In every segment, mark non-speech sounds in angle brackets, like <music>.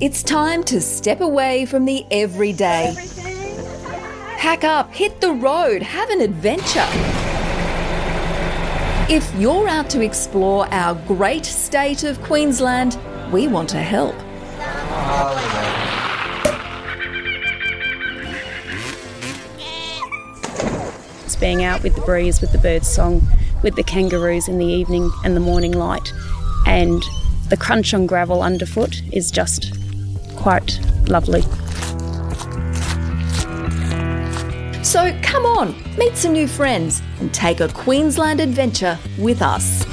It's time to step away from the everyday. Pack up, hit the road, have an adventure. If you're out to explore our great state of Queensland, we want to help. It's being out with the breeze, with the birds' song, with the kangaroos in the evening and the morning light. And the crunch on gravel underfoot is just quite lovely. So come on, meet some new friends and take a Queensland adventure with us.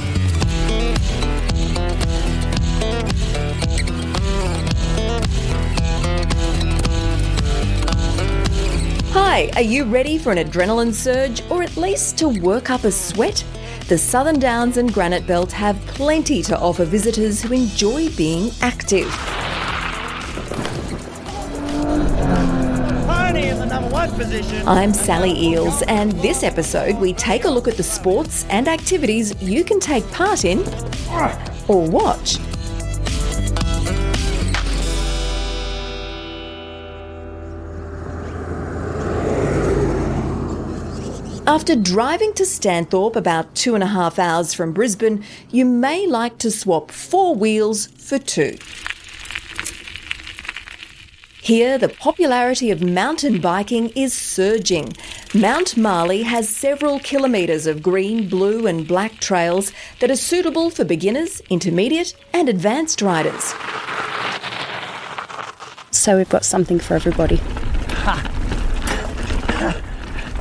Hi, are you ready for an adrenaline surge or at least to work up a sweat? The Southern Downs and Granite Belt have plenty to offer visitors who enjoy being active. I'm Sally Eels, and this episode we take a look at the sports and activities you can take part in or watch. After driving to Stanthorpe about two and a half hours from Brisbane, you may like to swap four wheels for two. Here, the popularity of mountain biking is surging. Mount Marlay has several kilometres of green, blue, and black trails that are suitable for beginners, intermediate, and advanced riders. So we've got something for everybody. <laughs>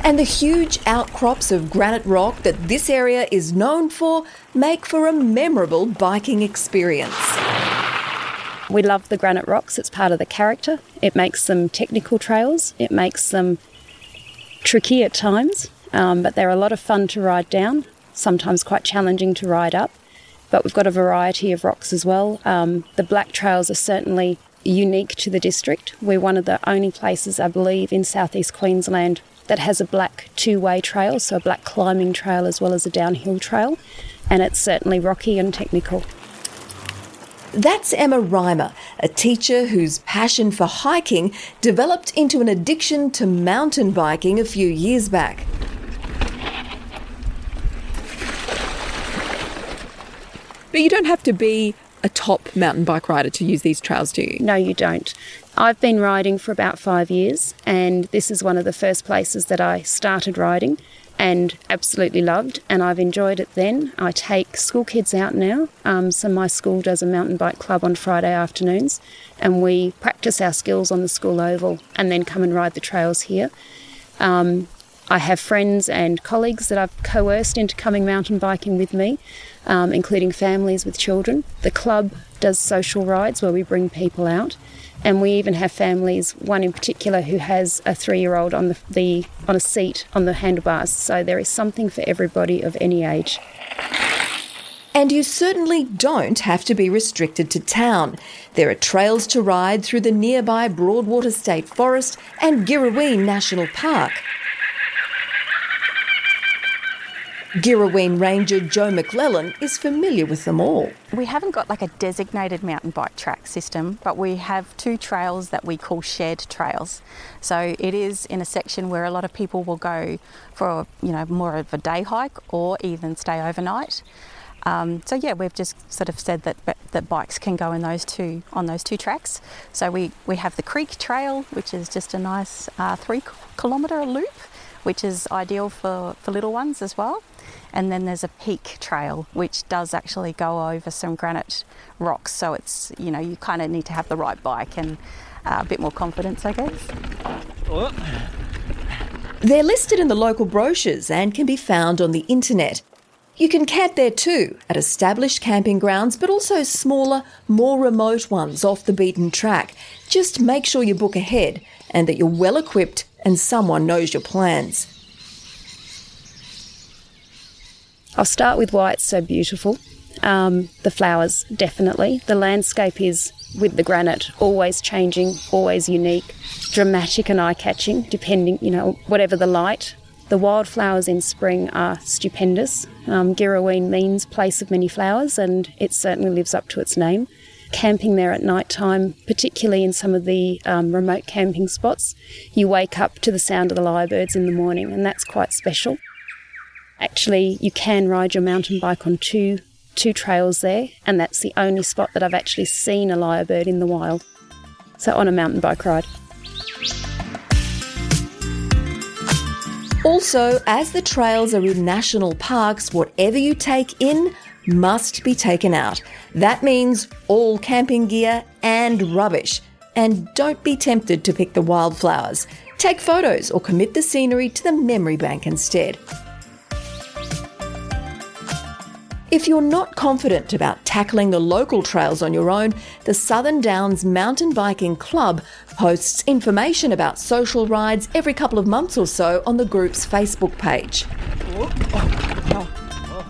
And the huge outcrops of granite rock that this area is known for make for a memorable biking experience. We love the granite rocks, it's part of the character. It makes them technical trails, it makes them tricky at times, um, but they're a lot of fun to ride down, sometimes quite challenging to ride up. But we've got a variety of rocks as well. Um, the black trails are certainly unique to the district. We're one of the only places, I believe, in southeast Queensland that has a black two way trail, so a black climbing trail as well as a downhill trail, and it's certainly rocky and technical. That's Emma Reimer, a teacher whose passion for hiking developed into an addiction to mountain biking a few years back. But you don't have to be a top mountain bike rider to use these trails, do you? No, you don't. I've been riding for about five years, and this is one of the first places that I started riding and absolutely loved, and I've enjoyed it then. I take school kids out now, um, so my school does a mountain bike club on Friday afternoons, and we practice our skills on the school oval and then come and ride the trails here. Um, I have friends and colleagues that I've coerced into coming mountain biking with me, um, including families with children. The club does social rides where we bring people out, and we even have families. One in particular who has a three-year-old on the, the on a seat on the handlebars. So there is something for everybody of any age. And you certainly don't have to be restricted to town. There are trails to ride through the nearby Broadwater State Forest and Girraween National Park. Girraween Ranger Joe McClellan is familiar with them all. We haven't got like a designated mountain bike track system, but we have two trails that we call shared trails. So it is in a section where a lot of people will go for, you know, more of a day hike or even stay overnight. Um, so yeah, we've just sort of said that that bikes can go in those two on those two tracks. So we we have the Creek Trail, which is just a nice uh, three kilometre loop, which is ideal for for little ones as well. And then there's a peak trail, which does actually go over some granite rocks. So it's, you know, you kind of need to have the right bike and uh, a bit more confidence, I guess. They're listed in the local brochures and can be found on the internet. You can camp there too, at established camping grounds, but also smaller, more remote ones off the beaten track. Just make sure you book ahead and that you're well equipped and someone knows your plans. I'll start with why it's so beautiful. Um, the flowers, definitely. The landscape is, with the granite, always changing, always unique, dramatic and eye catching, depending, you know, whatever the light. The wildflowers in spring are stupendous. Um, Girraween means place of many flowers, and it certainly lives up to its name. Camping there at night time, particularly in some of the um, remote camping spots, you wake up to the sound of the lyrebirds in the morning, and that's quite special. Actually, you can ride your mountain bike on two two trails there, and that's the only spot that I've actually seen a lyrebird in the wild. So on a mountain bike ride. Also, as the trails are in national parks, whatever you take in must be taken out. That means all camping gear and rubbish. And don't be tempted to pick the wildflowers. Take photos or commit the scenery to the memory bank instead. If you're not confident about tackling the local trails on your own, the Southern Downs Mountain Biking Club posts information about social rides every couple of months or so on the group's Facebook page.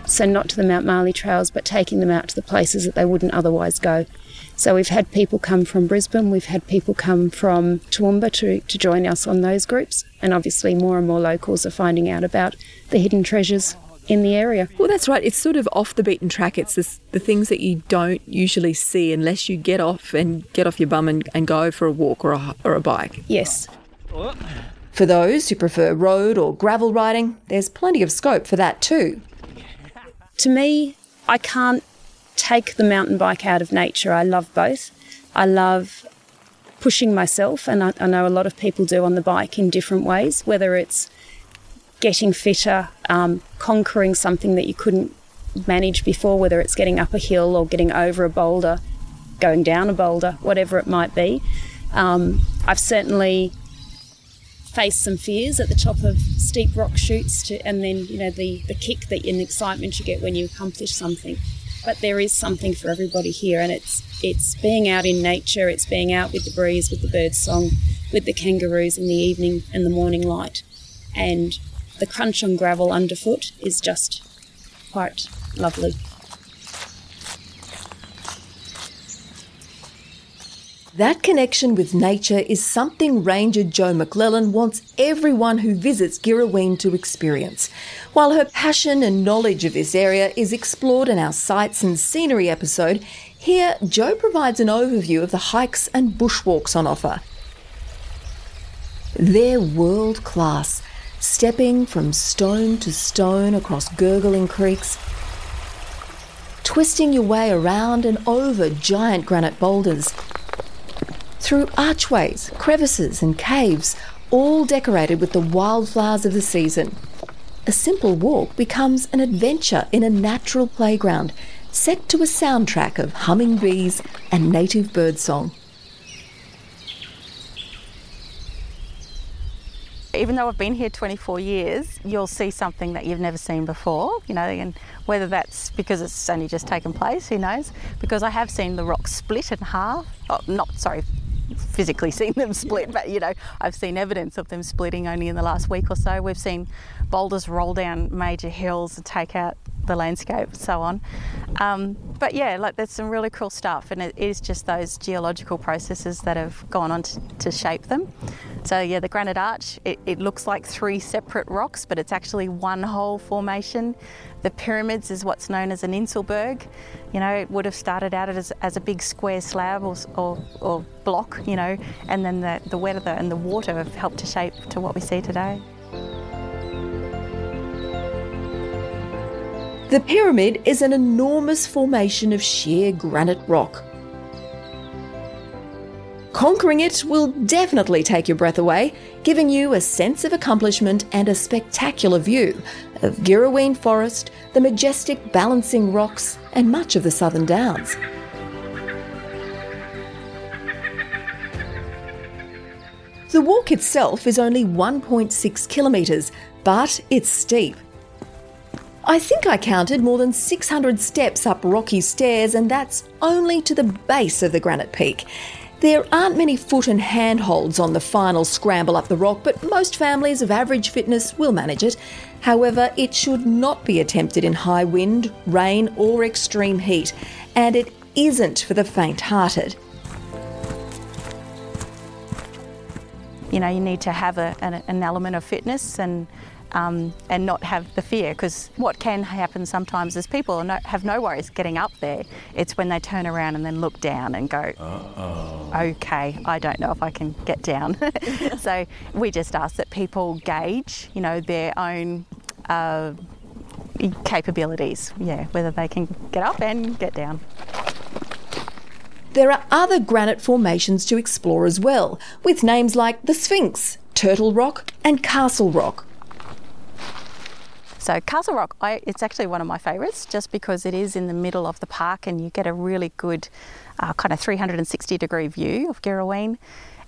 So, not to the Mount Marlay trails, but taking them out to the places that they wouldn't otherwise go. So, we've had people come from Brisbane, we've had people come from Toowoomba to, to join us on those groups, and obviously, more and more locals are finding out about the hidden treasures in the area. Well, that's right. It's sort of off the beaten track. It's this, the things that you don't usually see unless you get off and get off your bum and, and go for a walk or a, or a bike. Yes. For those who prefer road or gravel riding, there's plenty of scope for that too. To me, I can't take the mountain bike out of nature. I love both. I love pushing myself, and I, I know a lot of people do on the bike in different ways, whether it's getting fitter, um, conquering something that you couldn't manage before, whether it's getting up a hill or getting over a boulder, going down a boulder, whatever it might be. Um, I've certainly faced some fears at the top of steep rock chutes, to, and then you know the the kick that and excitement you get when you accomplish something. But there is something for everybody here, and it's it's being out in nature, it's being out with the breeze, with the birds' song, with the kangaroos in the evening and the morning light, and the crunch on gravel underfoot is just quite lovely. That connection with nature is something Ranger Joe McClellan wants everyone who visits Girraween to experience. While her passion and knowledge of this area is explored in our sights and scenery episode, here Joe provides an overview of the hikes and bushwalks on offer. They're world class stepping from stone to stone across gurgling creeks, twisting your way around and over giant granite boulders, through archways, crevices, and caves, all decorated with the wildflowers of the season. A simple walk becomes an adventure in a natural playground set to a soundtrack of humming bees and native birdsong. Even though I've been here 24 years, you'll see something that you've never seen before, you know, and whether that's because it's only just taken place, who knows? Because I have seen the rocks split in half. Oh, not, sorry, physically <laughs> seen them split, but you know, I've seen evidence of them splitting only in the last week or so. We've seen boulders roll down major hills and take out the landscape, and so on. Um, but yeah, like there's some really cool stuff, and it is just those geological processes that have gone on to, to shape them. So yeah, the granite arch, it, it, looks like three separate rocks, but it's actually one whole formation. The pyramids is what's known as an Inselberg. You know, it would have started out as, as a big square slab or, or, or block, you know, and then the, the weather and the water have helped to shape to what we see today. The pyramid is an enormous formation of sheer granite rock. Conquering it will definitely take your breath away, giving you a sense of accomplishment and a spectacular view of Girraween Forest, the majestic balancing rocks, and much of the Southern Downs. The walk itself is only 1.6 kilometres, but it's steep. I think I counted more than 600 steps up rocky stairs, and that's only to the base of the granite peak. There aren't many foot and handholds on the final scramble up the rock, but most families of average fitness will manage it. However, it should not be attempted in high wind, rain, or extreme heat, and it isn't for the faint hearted. You know, you need to have a, an, an element of fitness and um, and not have the fear because what can happen sometimes is people no, have no worries getting up there. It's when they turn around and then look down and go, Uh-oh. okay, I don't know if I can get down. <laughs> so we just ask that people gauge, you know, their own uh, capabilities, yeah, whether they can get up and get down. There are other granite formations to explore as well, with names like the Sphinx, Turtle Rock, and Castle Rock. So Castle Rock, I, it's actually one of my favourites just because it is in the middle of the park and you get a really good uh, kind of 360 degree view of Girraween.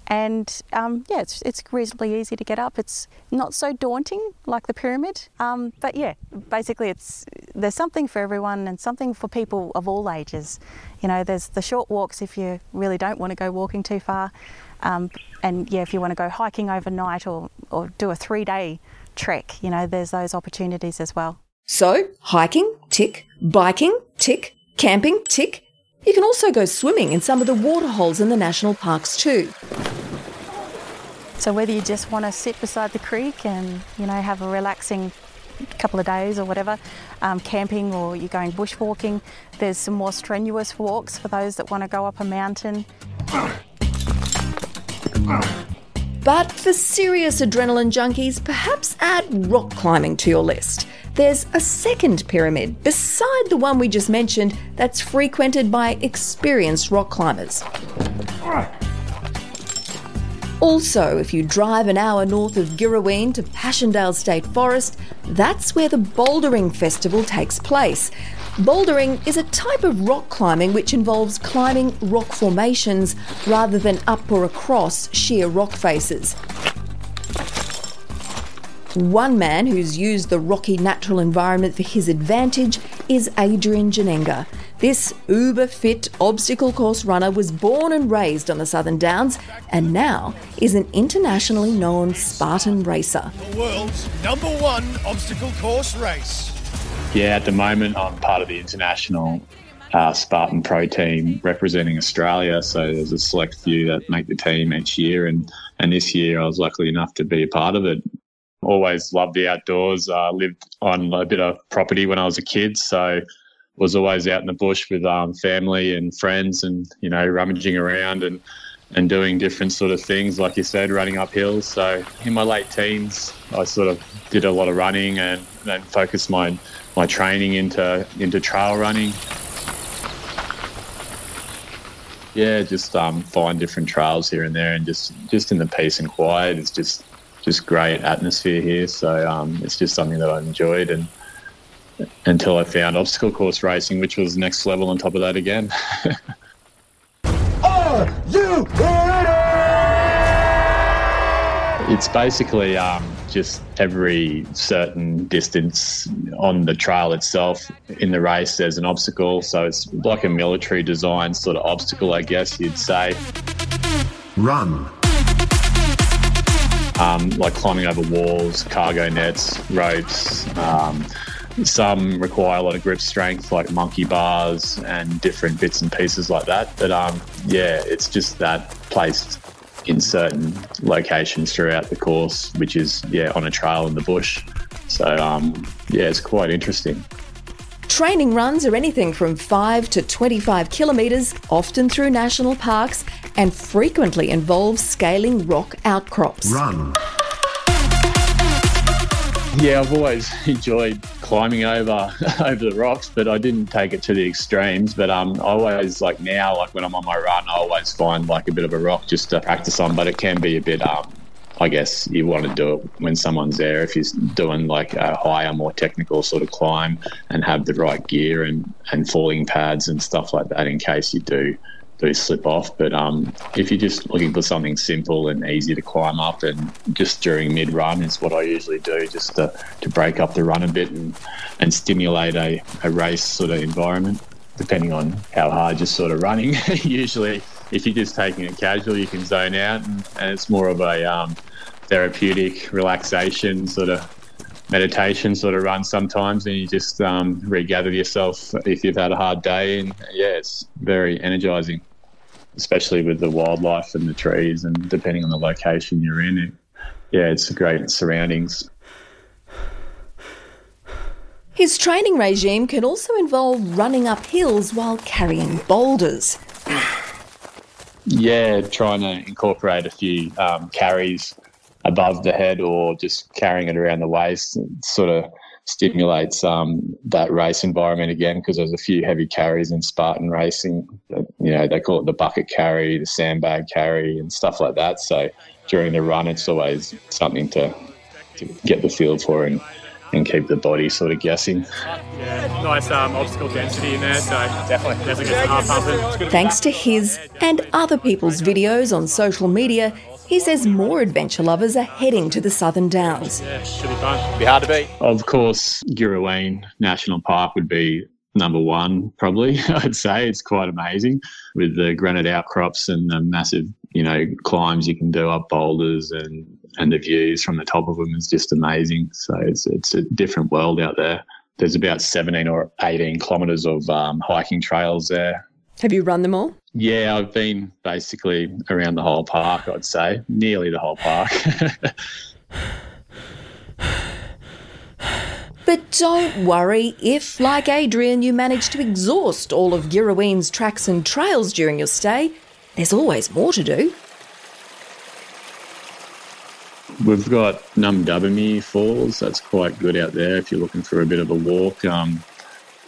And um, yeah, it's, it's reasonably easy to get up. It's not so daunting like the pyramid, um, but yeah, basically it's there's something for everyone and something for people of all ages. You know, there's the short walks if you really don't want to go walking too far, um, and yeah, if you want to go hiking overnight or or do a three day trek, you know, there's those opportunities as well. So, hiking, tick, biking, tick, camping, tick. You can also go swimming in some of the waterholes in the national parks too. So whether you just want to sit beside the creek and you know have a relaxing couple of days or whatever, um, camping or you're going bushwalking, there's some more strenuous walks for those that want to go up a mountain. But for serious adrenaline junkies, perhaps add rock climbing to your list. There's a second pyramid beside the one we just mentioned that's frequented by experienced rock climbers. Also, if you drive an hour north of Girraween to Passchendaele State Forest, that's where the Bouldering Festival takes place. Bouldering is a type of rock climbing which involves climbing rock formations rather than up or across sheer rock faces. One man who's used the rocky natural environment for his advantage is Adrian Janenga. This uber fit obstacle course runner was born and raised on the Southern Downs and now is an internationally known Spartan racer. The world's number one obstacle course race. Yeah, at the moment I'm part of the international uh, Spartan Pro team representing Australia. So there's a select few that make the team each year, and and this year I was lucky enough to be a part of it. Always loved the outdoors. Uh, lived on a bit of property when I was a kid, so was always out in the bush with um, family and friends, and you know rummaging around and and doing different sort of things, like you said, running up hills. So in my late teens, I sort of did a lot of running and then focused my my training into into trail running. Yeah, just um, find different trails here and there, and just just in the peace and quiet. It's just just great atmosphere here. So um, it's just something that I enjoyed and until I found obstacle course racing, which was next level on top of that again. <laughs> Are you ready? It's basically um, just every certain distance on the trail itself in the race, there's an obstacle. So it's like a military design sort of obstacle, I guess you'd say. Run. Um, like climbing over walls, cargo nets, ropes. Um, some require a lot of grip strength, like monkey bars and different bits and pieces like that. But um, yeah, it's just that placed in certain locations throughout the course, which is yeah on a trail in the bush. So um, yeah, it's quite interesting. Training runs are anything from 5 to 25 kilometres, often through national parks, and frequently involve scaling rock outcrops. Run. Yeah, I've always <laughs> enjoyed climbing over <laughs> over the rocks, but I didn't take it to the extremes. But um, I always like now, like when I'm on my run, I always find like a bit of a rock just to practice on. But it can be a bit um, I guess you want to do it when someone's there. If you're doing like a higher, more technical sort of climb and have the right gear and, and falling pads and stuff like that in case you do do slip off. But um, if you're just looking for something simple and easy to climb up, and just during mid run is what I usually do, just to, to break up the run a bit and, and stimulate a, a race sort of environment, depending on how hard you're sort of running. <laughs> usually, if you're just taking it casual, you can zone out, and, and it's more of a um, therapeutic relaxation sort of meditation sort of run sometimes and you just um, regather yourself if you've had a hard day and yeah it's very energizing especially with the wildlife and the trees and depending on the location you're in it, yeah it's great surroundings His training regime can also involve running up hills while carrying boulders. yeah trying to incorporate a few um, carries above the head or just carrying it around the waist sort of stimulates um, that race environment again because there's a few heavy carries in Spartan racing. You know, they call it the bucket carry, the sandbag carry, and stuff like that. So during the run, it's always something to, to get the feel for and, and keep the body sort of guessing. Yeah, nice um, obstacle density in there, so definitely definitely gets the heart pumping. Thanks to his and other people's videos on social media, he says more adventure lovers are heading to the Southern Downs. Yeah, should be fun. Be hard to beat. Of course, Girraween National Park would be number one, probably. <laughs> I'd say it's quite amazing with the granite outcrops and the massive, you know, climbs you can do up boulders and and the views from the top of them is just amazing. So it's it's a different world out there. There's about 17 or 18 kilometres of um, hiking trails there. Have you run them all? Yeah, I've been basically around the whole park, I'd say, nearly the whole park. <sighs> But don't worry if, like Adrian, you manage to exhaust all of Girraween's tracks and trails during your stay. There's always more to do. We've got Nundubbermere Falls. That's quite good out there if you're looking for a bit of a walk um,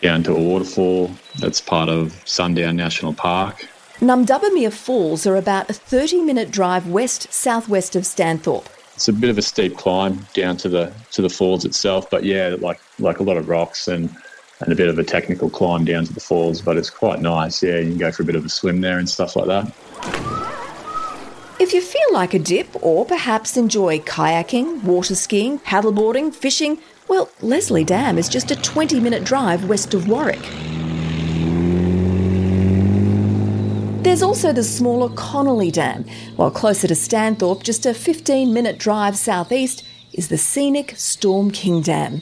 down to a waterfall. That's part of Sundown National Park. Nundubbermere Falls are about a 30 minute drive west southwest of Stanthorpe. It's a bit of a steep climb down to the to the falls itself, but yeah, like like a lot of rocks and and a bit of a technical climb down to the falls, but it's quite nice. Yeah, you can go for a bit of a swim there and stuff like that. If you feel like a dip or perhaps enjoy kayaking, water skiing, paddleboarding, fishing, well, Leslie Dam is just a 20 minute drive west of Warwick. There's also the smaller Connolly Dam, while closer to Stanthorpe, just a 15 minute drive southeast, is the scenic Storm King Dam.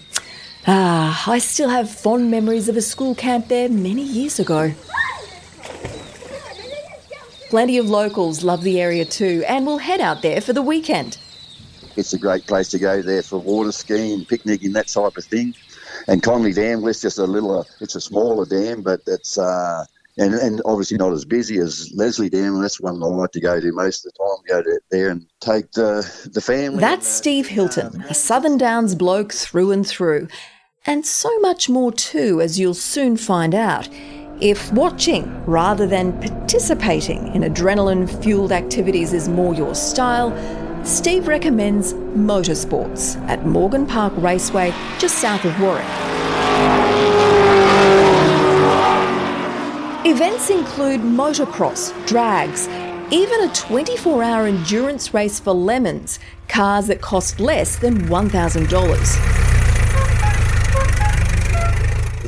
Ah, I still have fond memories of a school camp there many years ago. Plenty of locals love the area too and will head out there for the weekend. It's a great place to go there for water skiing, picnicking, that type of thing. And Connolly Dam, it's just a little, uh, it's a smaller dam, but it's uh, and, and obviously not as busy as Leslie Dam, and that's one I like to go to most of the time. Go to there and take the the family. That's Steve Hilton, a Southern Downs bloke through and through. And so much more too, as you'll soon find out. If watching rather than participating in adrenaline fueled activities is more your style, Steve recommends motorsports at Morgan Park Raceway, just south of Warwick. Events include motocross, drags, even a 24 hour endurance race for lemons, cars that cost less than $1,000.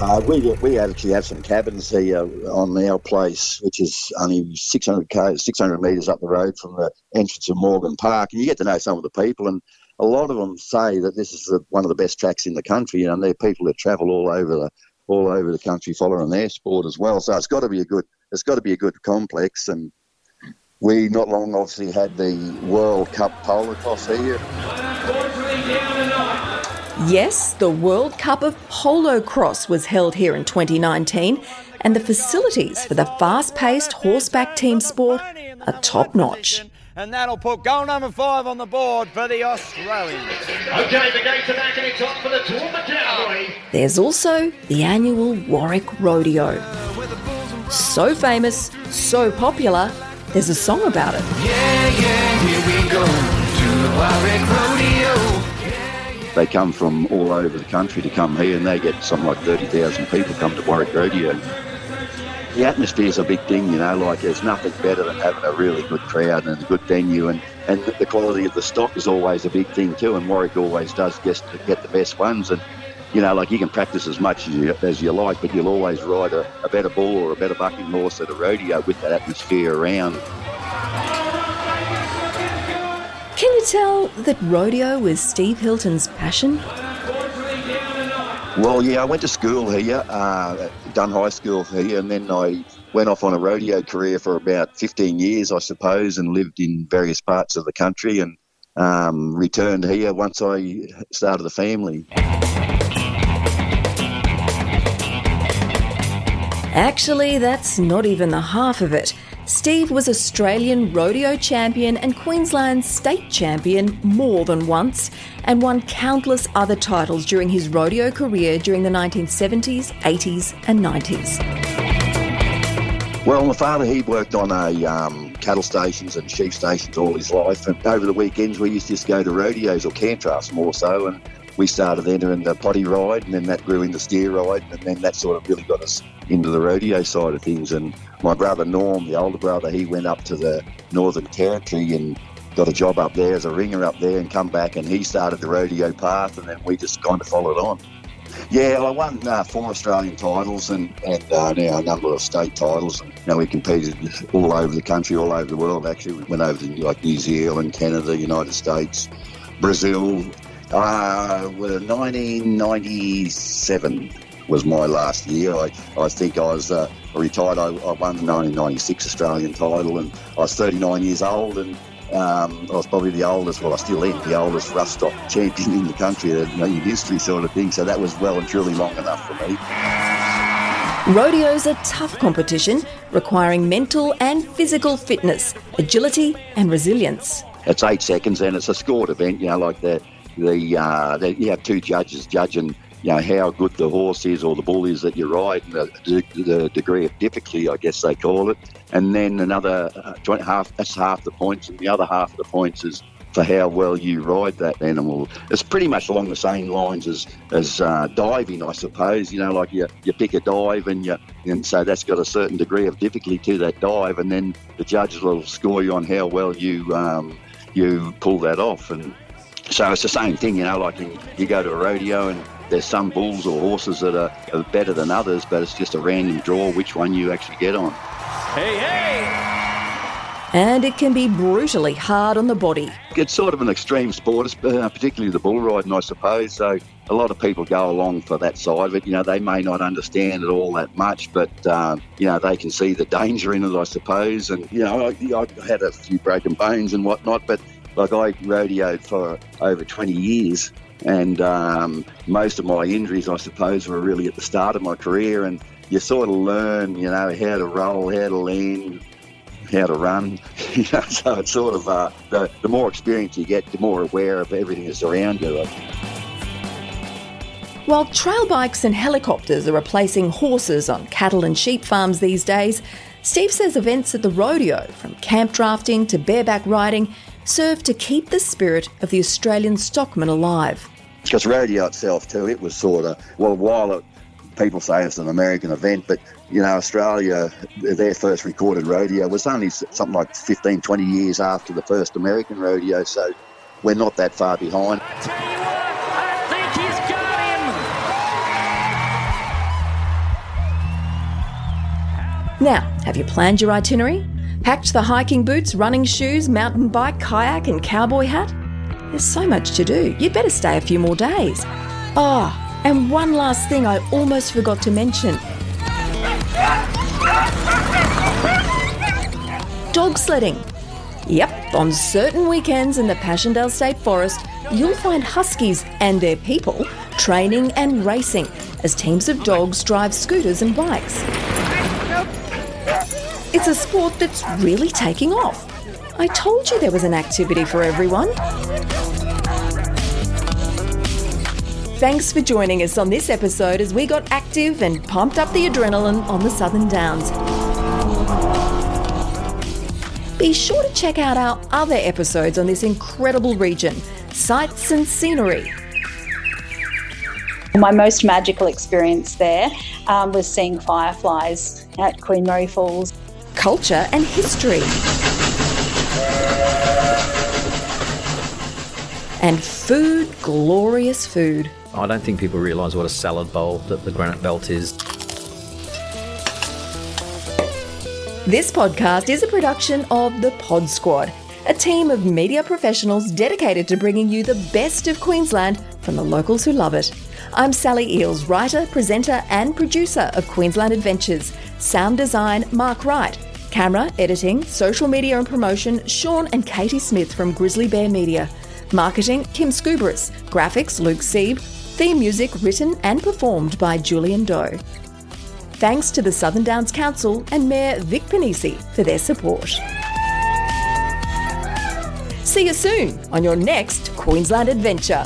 Uh, we we actually have some cabins here on our place, which is only 600 k 600 metres up the road from the entrance of Morgan Park, and you get to know some of the people, and a lot of them say that this is the, one of the best tracks in the country, and they're people that travel all over the all over the country following their sport as well. So it's got to be a good it's got to be a good complex, and we not long obviously had the World Cup polocrosse here. Yes, the World Cup of Polocrosse was held here in 2019, and the facilities for the fast paced horseback team sport are top notch. And that'll put goal number five on the board for the Australians. Okay, the gates are back and it's on for the Toowoomba Cowboy. There's also the annual Warwick Rodeo. So famous, so popular, there's a song about it. Yeah, yeah, here we go to the Warwick Rodeo. They come from all over the country to come here, and they get something like 30,000 people come to Warwick Rodeo. the atmosphere's a big thing, you know, like there's nothing better than having a really good crowd and a good venue and, and the quality of the stock is always a big thing too and Warwick always does get, get the best ones and you know, like you can practice as much as you, as you like, but you'll always ride a, a better bull or a better bucking horse at a rodeo with that atmosphere around. Can you tell that rodeo was Steve Hilton's passion? Well, yeah, I went to school here, uh, done high school here, and then I went off on a rodeo career for about 15 years, I suppose, and lived in various parts of the country and um, returned here once I started a family. Actually, that's not even the half of it. Steve was Australian rodeo champion and Queensland state champion more than once, and won countless other titles during his rodeo career during the 1970s, 80s, and 90s. Well, my father, he worked on a um, cattle stations and sheep stations all his life, and over the weekends we used to just go to rodeos or cantras more so, and we started entering the poddy ride, and then that grew into steer ride, and then that sort of really got us into the rodeo side of things. And my brother Norm, the older brother, he went up to the Northern Territory and got a job up there as a ringer up there, and come back, and he started the rodeo path, and then we just kind of followed on. Yeah, I won uh, four Australian titles and, and uh, now a number of state titles. You know, we competed all over the country, all over the world. Actually, we went over to like New Zealand, Canada, United States, Brazil, uh, well, 1997 was my last year. I, I think I was uh, retired. I, I, won the 1996 Australian title, and I was 39 years old, and um, I was probably the oldest. Well, I still am the oldest rough stock <laughs> champion in the country, you know, in history, sort of thing. So that was well and truly long enough for me. Rodeo's a tough competition requiring mental and physical fitness, agility, and resilience. It's eight seconds, and it's a scored event. You know, like the the, uh, you have two judges judging you know how good the horse is or the bull is that you ride, the, the degree of difficulty, I guess they call it, and then another uh, 20, half that's half the points, and the other half of the points is for how well you ride that animal. It's pretty much along the same lines as as uh, diving, I suppose. You know, like you you pick a dive and you and so that's got a certain degree of difficulty to that dive, and then the judges will score you on how well you um, you pull that off and so it's the same thing, you know, like you, you go to a rodeo and there's some bulls or horses that are, are, better than others, but it's just a random draw which one you actually get on. Hey, hey! And it can be brutally hard on the body. It's sort of an extreme sport, uh, particularly the bull riding, I suppose. So a lot of people go along for that side of it. You know, they may not understand it all that much, but, uh, you know, they can see the danger in it, I suppose. And, you know, I, I had a few broken bones and whatnot, but like I rodeoed for over 20 years, and um, most of my injuries, I suppose, were really at the start of my career. And you sort of learn, you know, how to roll, how to land, how to run. <laughs> so it's sort of uh, the, the more experience you get, the more aware of everything that's around you. While trail bikes and helicopters are replacing horses on cattle and sheep farms these days, Steve says events at the rodeo, from camp drafting to bareback riding, served to keep the spirit of the Australian stockman alive. Because rodeo itself, too, it was sort of, well, while it, people say it's an American event, but, you know, Australia, their first recorded rodeo was only something like 15, 20 years after the first American rodeo, so we're not that far behind. Now, have you planned your itinerary? Packed the hiking boots, running shoes, mountain bike, kayak, and cowboy hat? There's so much to do. You'd better stay a few more days. Oh, and one last thing I almost forgot to mention. Dog sledding. Yep, on certain weekends in the Passchendaele State Forest, you'll find huskies and their people training and racing as teams of dogs drive scooters and bikes. It's a sport that's really taking off. I told you there was an activity for everyone. Thanks for joining us on this episode as we got active and pumped up the adrenaline on the Southern Downs. Be sure to check out our other episodes on this incredible region, Sights and Scenery. My most magical experience there um, was seeing fireflies at Queen Mary Falls. Culture and history. And food, glorious food. I don't think people realise what a salad bowl that the Granite Belt is. This podcast is a production of The Pod Squad, a team of media professionals dedicated to bringing you the best of Queensland from the locals who love it. I'm Sally Eels, writer, presenter, and producer of Queensland Adventures. Sound design, Mark Wright. Camera, editing, social media and promotion, Sean and Katie Smith from Grizzly Bear Media. Marketing, Kim Scubris. Graphics, Luke Sieb. Theme music written and performed by Julian Doe. Thanks to the Southern Downs Council and Mayor Vic Pennisi for their support. See you soon on your next Queensland adventure.